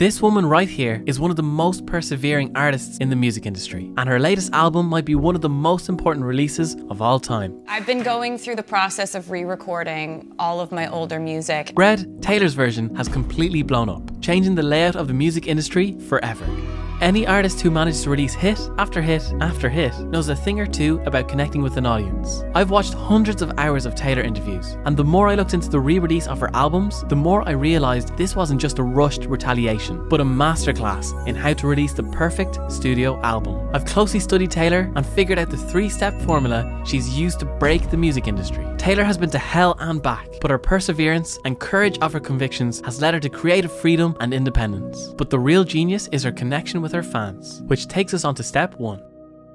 This woman right here is one of the most persevering artists in the music industry, and her latest album might be one of the most important releases of all time. I've been going through the process of re recording all of my older music. Red, Taylor's version, has completely blown up, changing the layout of the music industry forever. Any artist who manages to release hit after hit after hit knows a thing or two about connecting with an audience. I've watched hundreds of hours of Taylor interviews, and the more I looked into the re release of her albums, the more I realised this wasn't just a rushed retaliation, but a masterclass in how to release the perfect studio album. I've closely studied Taylor and figured out the three step formula she's used to break the music industry. Taylor has been to hell and back, but her perseverance and courage of her convictions has led her to creative freedom and independence. But the real genius is her connection with her fans, which takes us on to step one.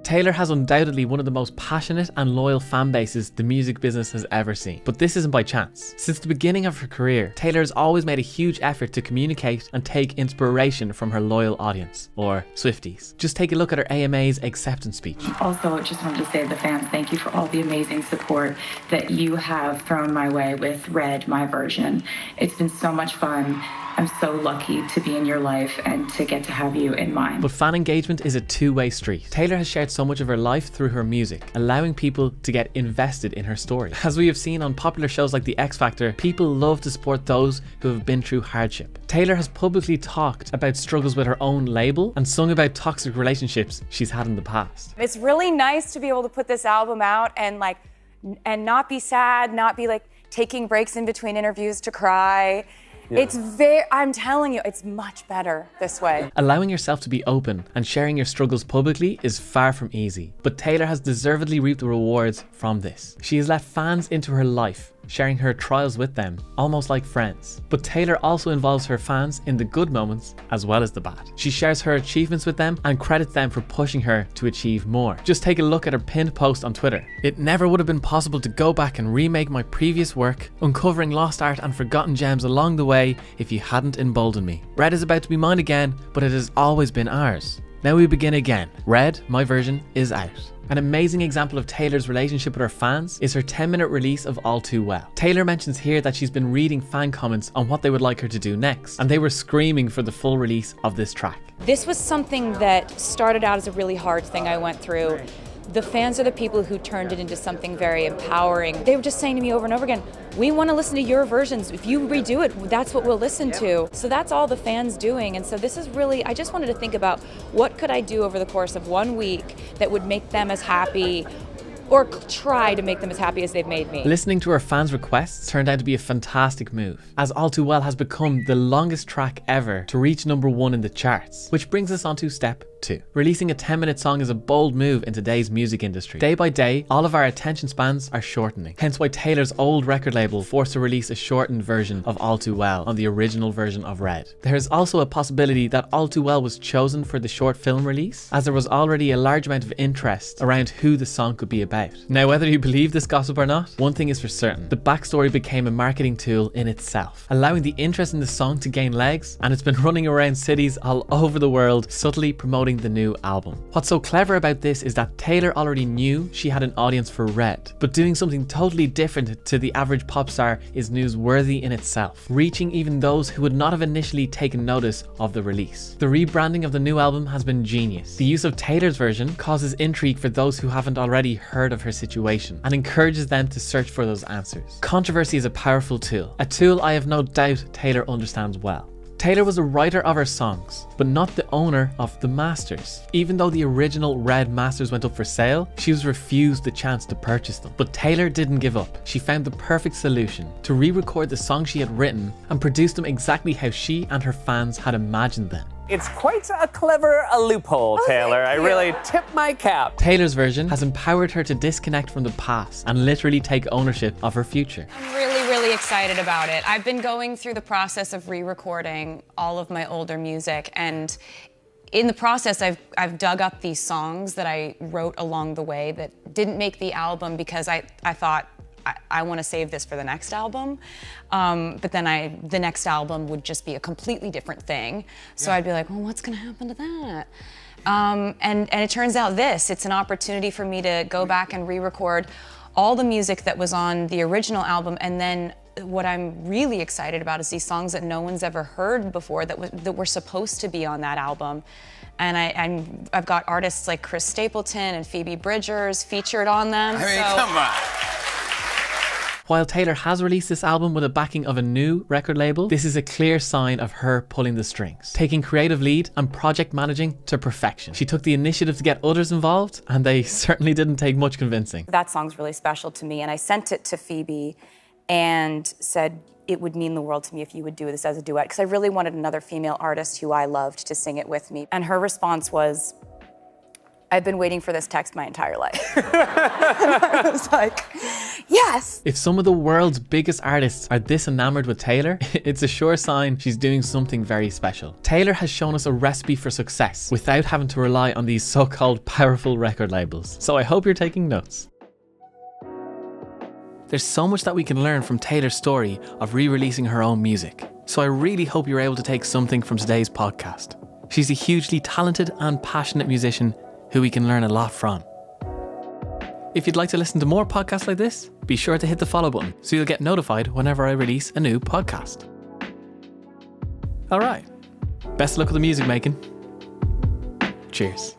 Taylor has undoubtedly one of the most passionate and loyal fan bases the music business has ever seen. But this isn't by chance. Since the beginning of her career, Taylor has always made a huge effort to communicate and take inspiration from her loyal audience, or Swifties. Just take a look at her AMA's acceptance speech. Also, just wanted to say to the fans, thank you for all the amazing support that you have thrown my way with Red, my version. It's been so much fun. I'm so lucky to be in your life and to get to have you in mine. But fan engagement is a two way street. Taylor has shared so much of her life through her music, allowing people to get invested in her story. As we have seen on popular shows like The X Factor, people love to support those who have been through hardship. Taylor has publicly talked about struggles with her own label and sung about toxic relationships she's had in the past. It's really nice to be able to put this album out and like and not be sad, not be like taking breaks in between interviews to cry. Yeah. It's very, I'm telling you, it's much better this way. Allowing yourself to be open and sharing your struggles publicly is far from easy, but Taylor has deservedly reaped the rewards from this. She has let fans into her life sharing her trials with them, almost like friends. But Taylor also involves her fans in the good moments as well as the bad. She shares her achievements with them and credits them for pushing her to achieve more. Just take a look at her pinned post on Twitter. It never would have been possible to go back and remake my previous work, uncovering lost art and forgotten gems along the way if you hadn't emboldened me. Red is about to be mine again, but it has always been ours. Now we begin again. Red, my version, is out. An amazing example of Taylor's relationship with her fans is her 10 minute release of All Too Well. Taylor mentions here that she's been reading fan comments on what they would like her to do next, and they were screaming for the full release of this track. This was something that started out as a really hard thing I went through. The fans are the people who turned it into something very empowering. They were just saying to me over and over again, we want to listen to your versions. If you redo it, that's what we'll listen to. So that's all the fans doing. And so this is really, I just wanted to think about what could I do over the course of one week that would make them as happy or try to make them as happy as they've made me. Listening to our fans' requests turned out to be a fantastic move, as All Too Well has become the longest track ever to reach number one in the charts, which brings us on to step 2. Releasing a 10 minute song is a bold move in today's music industry. Day by day, all of our attention spans are shortening, hence why Taylor's old record label forced to release a shortened version of All Too Well on the original version of Red. There is also a possibility that All Too Well was chosen for the short film release, as there was already a large amount of interest around who the song could be about. Now, whether you believe this gossip or not, one thing is for certain the backstory became a marketing tool in itself, allowing the interest in the song to gain legs, and it's been running around cities all over the world, subtly promoting the new album. What's so clever about this is that Taylor already knew she had an audience for Red, but doing something totally different to the average pop star is newsworthy in itself, reaching even those who would not have initially taken notice of the release. The rebranding of the new album has been genius. The use of Taylor's version causes intrigue for those who haven't already heard of her situation and encourages them to search for those answers. Controversy is a powerful tool, a tool I have no doubt Taylor understands well. Taylor was a writer of her songs, but not the owner of the masters. Even though the original Red Masters went up for sale, she was refused the chance to purchase them. But Taylor didn't give up. She found the perfect solution to re record the songs she had written and produce them exactly how she and her fans had imagined them. It's quite a clever a loophole, oh, Taylor. I really tip my cap. Taylor's version has empowered her to disconnect from the past and literally take ownership of her future. I'm really, really excited about it. I've been going through the process of re-recording all of my older music and in the process, I've, I've dug up these songs that I wrote along the way that didn't make the album because I, I thought I, I want to save this for the next album. Um, but then I, the next album would just be a completely different thing. So yeah. I'd be like, well, what's going to happen to that? Um, and, and it turns out this, it's an opportunity for me to go back and re-record all the music that was on the original album and then what I'm really excited about is these songs that no one's ever heard before that, that were supposed to be on that album. And I, I'm, I've got artists like Chris Stapleton and Phoebe Bridgers featured on them. I mean, so- come on. While Taylor has released this album with a backing of a new record label, this is a clear sign of her pulling the strings, taking creative lead and project managing to perfection. She took the initiative to get others involved, and they certainly didn't take much convincing. that song's really special to me. And I sent it to Phoebe and said it would mean the world to me if you would do this as a duet because I really wanted another female artist who I loved to sing it with me. And her response was, I've been waiting for this text my entire life. I was like, yes. If some of the world's biggest artists are this enamored with Taylor, it's a sure sign she's doing something very special. Taylor has shown us a recipe for success without having to rely on these so called powerful record labels. So I hope you're taking notes. There's so much that we can learn from Taylor's story of re releasing her own music. So I really hope you're able to take something from today's podcast. She's a hugely talented and passionate musician who we can learn a lot from. If you'd like to listen to more podcasts like this, be sure to hit the follow button so you'll get notified whenever I release a new podcast. Alright, best luck with the music making. Cheers.